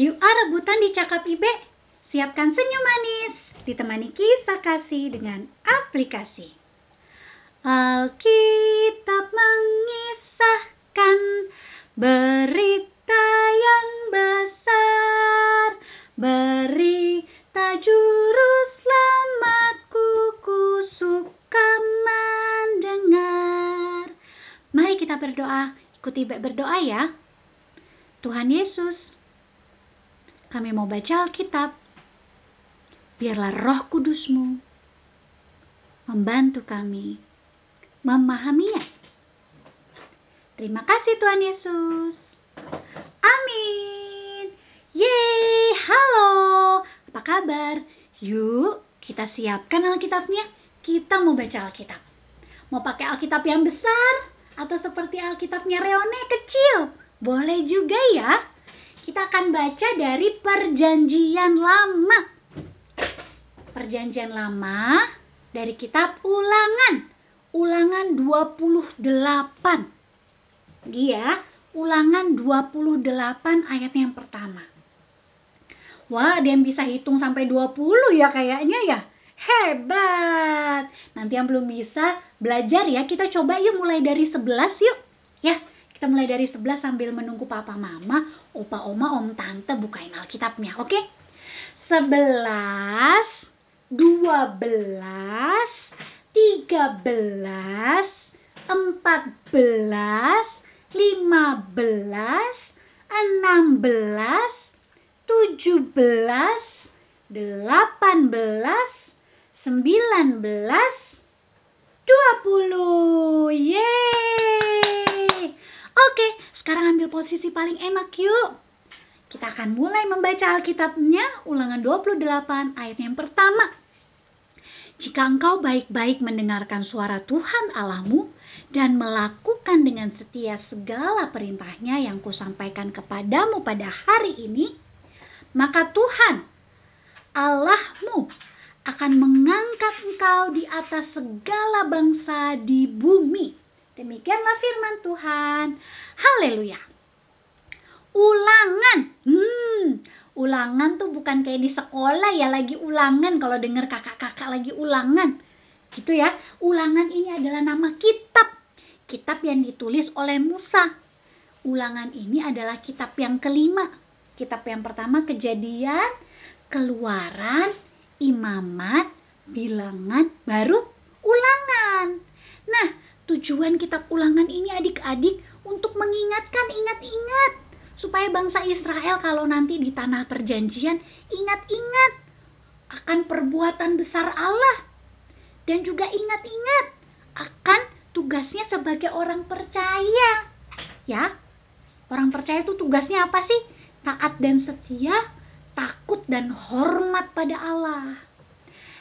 Yuk ah rebutan di Cakap Ibe. Siapkan senyum manis, ditemani kisah kasih dengan aplikasi. Alkitab mengisahkan berita yang besar, berita juru selamatku ku suka mendengar. Mari kita berdoa, ikuti berdoa ya. Tuhan Yesus, kami mau baca Alkitab. Biarlah roh kudusmu membantu kami memahaminya. Terima kasih Tuhan Yesus. Amin. Yeay, halo. Apa kabar? Yuk, kita siapkan Alkitabnya. Kita mau baca Alkitab. Mau pakai Alkitab yang besar atau seperti Alkitabnya Reone kecil? Boleh juga ya kita akan baca dari Perjanjian Lama. Perjanjian Lama dari kitab Ulangan. Ulangan 28. Dia Ulangan 28 ayat yang pertama. Wah, ada yang bisa hitung sampai 20 ya kayaknya ya. Hebat. Nanti yang belum bisa belajar ya, kita coba yuk mulai dari 11 yuk. Ya, kita mulai dari 11 sambil menunggu papa mama, opa oma, om tante bukain Alkitabnya, oke? Okay? 11, 12, 13, 14, 15, 16, 17, 18, 19, 20. Yeay! Oke, sekarang ambil posisi paling enak yuk. Kita akan mulai membaca Alkitabnya, ulangan 28 ayat yang pertama. Jika engkau baik-baik mendengarkan suara Tuhan Allahmu dan melakukan dengan setia segala perintahnya yang kusampaikan kepadamu pada hari ini, maka Tuhan Allahmu akan mengangkat engkau di atas segala bangsa di bumi Demikianlah firman Tuhan. Haleluya. Ulangan. Hmm, ulangan tuh bukan kayak di sekolah ya lagi ulangan kalau dengar kakak-kakak lagi ulangan. Gitu ya. Ulangan ini adalah nama kitab. Kitab yang ditulis oleh Musa. Ulangan ini adalah kitab yang kelima. Kitab yang pertama kejadian, keluaran, imamat, bilangan, baru ulangan. Nah, Tujuan kitab ulangan ini adik-adik untuk mengingatkan ingat-ingat supaya bangsa Israel kalau nanti di tanah perjanjian ingat-ingat akan perbuatan besar Allah dan juga ingat-ingat akan tugasnya sebagai orang percaya. Ya. Orang percaya itu tugasnya apa sih? Taat dan setia, takut dan hormat pada Allah.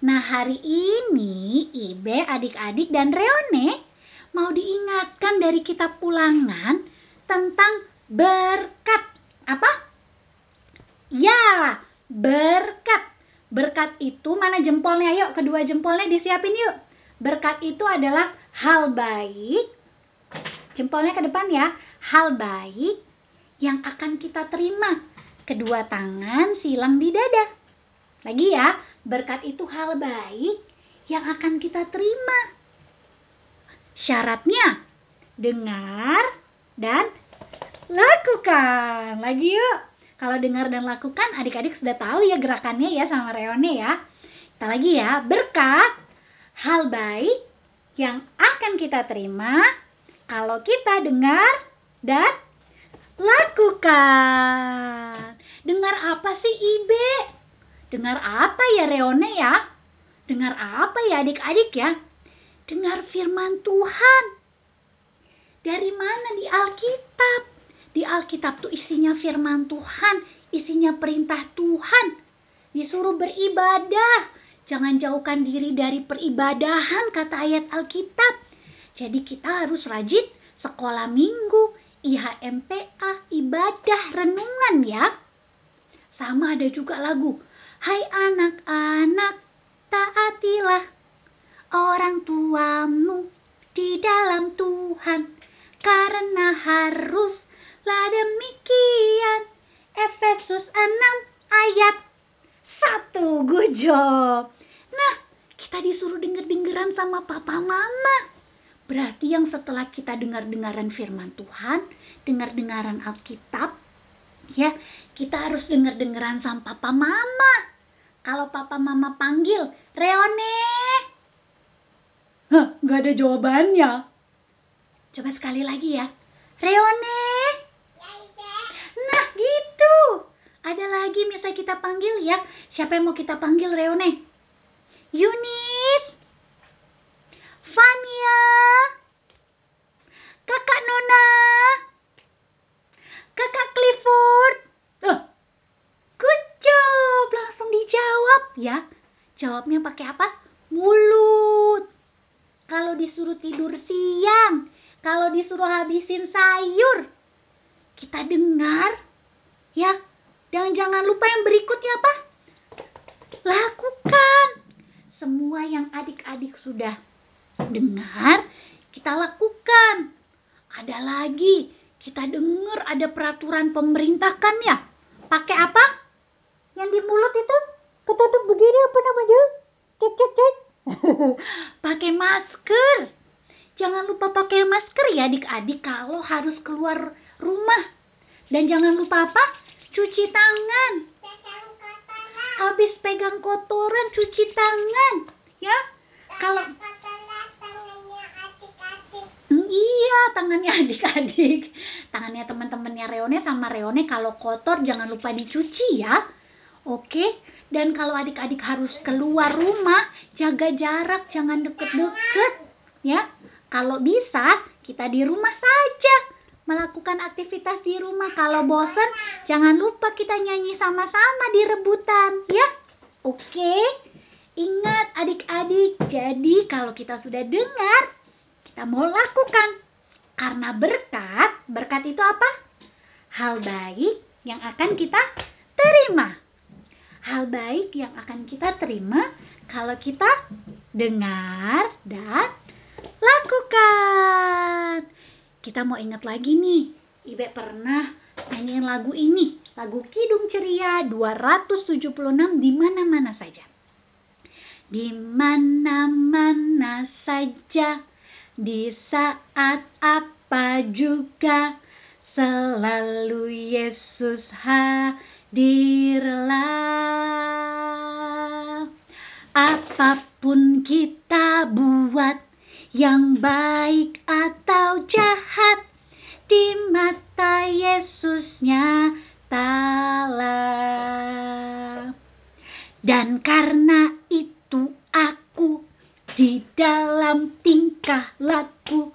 Nah, hari ini Ibe, adik-adik dan Reone mau diingatkan dari kitab ulangan tentang berkat. Apa? Ya, berkat. Berkat itu mana jempolnya? Yuk, kedua jempolnya disiapin yuk. Berkat itu adalah hal baik. Jempolnya ke depan ya. Hal baik yang akan kita terima. Kedua tangan silang di dada. Lagi ya, berkat itu hal baik yang akan kita terima Syaratnya dengar dan lakukan. Lagi yuk. Kalau dengar dan lakukan adik-adik sudah tahu ya gerakannya ya sama Reone ya. Kita lagi ya. Berkat hal baik yang akan kita terima kalau kita dengar dan lakukan. Dengar apa sih Ibe? Dengar apa ya Reone ya? Dengar apa ya adik-adik ya? Dengar firman Tuhan. Dari mana di Alkitab? Di Alkitab tuh isinya firman Tuhan, isinya perintah Tuhan. Disuruh beribadah. Jangan jauhkan diri dari peribadahan kata ayat Alkitab. Jadi kita harus rajin sekolah minggu, IHMPA, ibadah, renungan ya. Sama ada juga lagu. Hai anak-anak, taatilah orang tuamu di dalam Tuhan karena haruslah demikian Efesus Yesus 6 ayat 1. Good job. Nah, kita disuruh denger-dengeran sama papa mama. Berarti yang setelah kita dengar-dengaran firman Tuhan, dengar-dengaran Alkitab, ya, kita harus denger-dengeran sama papa mama. Kalau papa mama panggil, Reone. Hah, gak ada jawabannya. Coba sekali lagi ya. Reone. Nah, gitu. Ada lagi misalnya kita panggil ya. Siapa yang mau kita panggil Reone? Yunis, Fania, Kakak Nona, Kakak Clifford. Oh, good job, langsung dijawab ya. Jawabnya pakai apa? Mulut. Kalau disuruh tidur siang, kalau disuruh habisin sayur, kita dengar ya. Dan jangan lupa yang berikutnya apa? Lakukan semua yang adik-adik sudah dengar, kita lakukan. Ada lagi, kita dengar ada peraturan pemerintah kan ya? Pakai apa? Yang di mulut itu ketutup begini apa namanya? Cek cek cek. pakai masker. Jangan lupa pakai masker ya adik-adik kalau harus keluar rumah. Dan jangan lupa apa? Cuci tangan habis pegang kotoran cuci tangan ya kalau hmm, iya tangannya adik-adik tangannya teman-temannya Reone sama Reone kalau kotor jangan lupa dicuci ya oke dan kalau adik-adik harus keluar rumah jaga jarak jangan deket-deket ya kalau bisa kita di rumah saja melakukan aktivitas di rumah. Kalau bosan, jangan lupa kita nyanyi sama-sama di rebutan, ya. Oke. Ingat adik-adik, jadi kalau kita sudah dengar, kita mau lakukan. Karena berkat, berkat itu apa? Hal baik yang akan kita terima. Hal baik yang akan kita terima kalau kita dengar dan lakukan. Kita mau ingat lagi nih, Ibe pernah nyanyiin lagu ini, lagu Kidung Ceria 276 di mana-mana saja. Di mana-mana saja, di saat apa juga, selalu Yesus hadirlah. Apa pun kita buat, yang baik atau jahat di mata Yesusnya nyata. Dan karena itu aku di dalam tingkah laku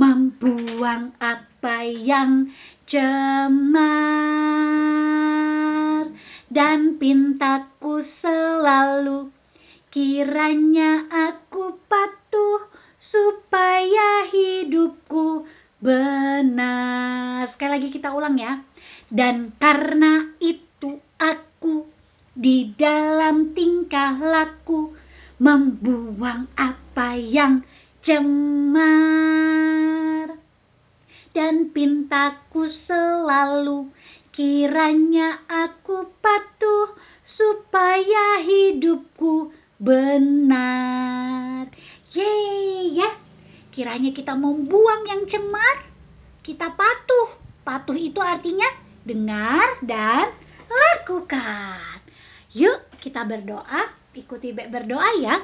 membuang apa yang cemar dan pintaku selalu kiranya aku patuh supaya hidupku benar. Sekali lagi kita ulang ya. Dan karena itu aku di dalam tingkah laku membuang apa yang cemar. Dan pintaku selalu kiranya aku patuh supaya hidupku benar. Yeay ya. Kiranya kita membuang yang cemar, kita patuh. Patuh itu artinya dengar dan lakukan. Yuk kita berdoa, ikuti berdoa ya.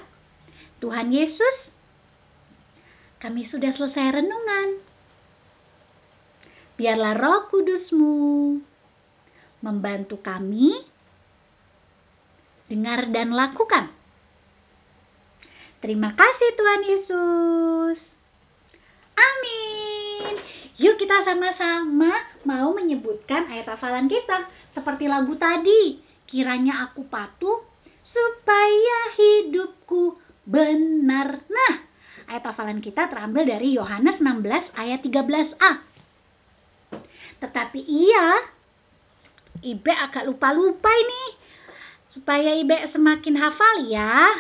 Tuhan Yesus, kami sudah selesai renungan. Biarlah roh kudusmu membantu kami dengar dan lakukan Terima kasih Tuhan Yesus. Amin. Yuk kita sama-sama mau menyebutkan ayat hafalan kita seperti lagu tadi. Kiranya aku patuh supaya hidupku benar. Nah, ayat hafalan kita terambil dari Yohanes 16 ayat 13a. Tetapi ia, Ibe agak lupa-lupa ini supaya Ibe semakin hafal ya.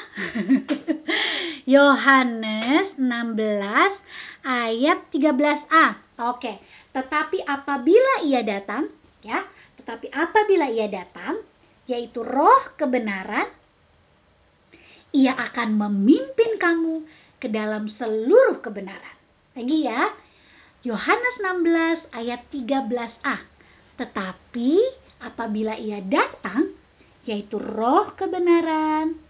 Yohanes 16 ayat 13a. Oke, tetapi apabila ia datang, ya, tetapi apabila ia datang, yaitu roh kebenaran, ia akan memimpin kamu ke dalam seluruh kebenaran. Lagi ya, Yohanes 16 ayat 13a. Tetapi apabila ia datang, yaitu roh kebenaran,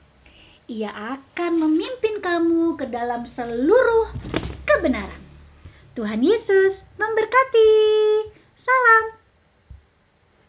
ia akan memimpin kamu ke dalam seluruh kebenaran. Tuhan Yesus memberkati. Salam.